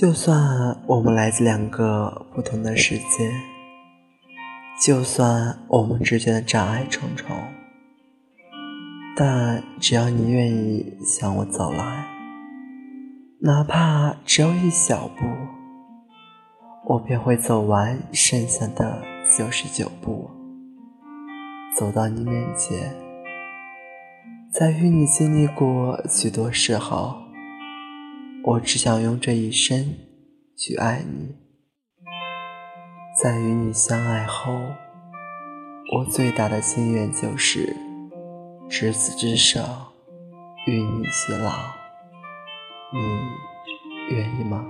就算我们来自两个不同的世界，就算我们之间的障碍重重，但只要你愿意向我走来，哪怕只有一小步，我便会走完剩下的九十九步，走到你面前，在与你经历过许多事后。我只想用这一生去爱你，在与你相爱后，我最大的心愿就是执子之手，与你偕老。你愿意吗？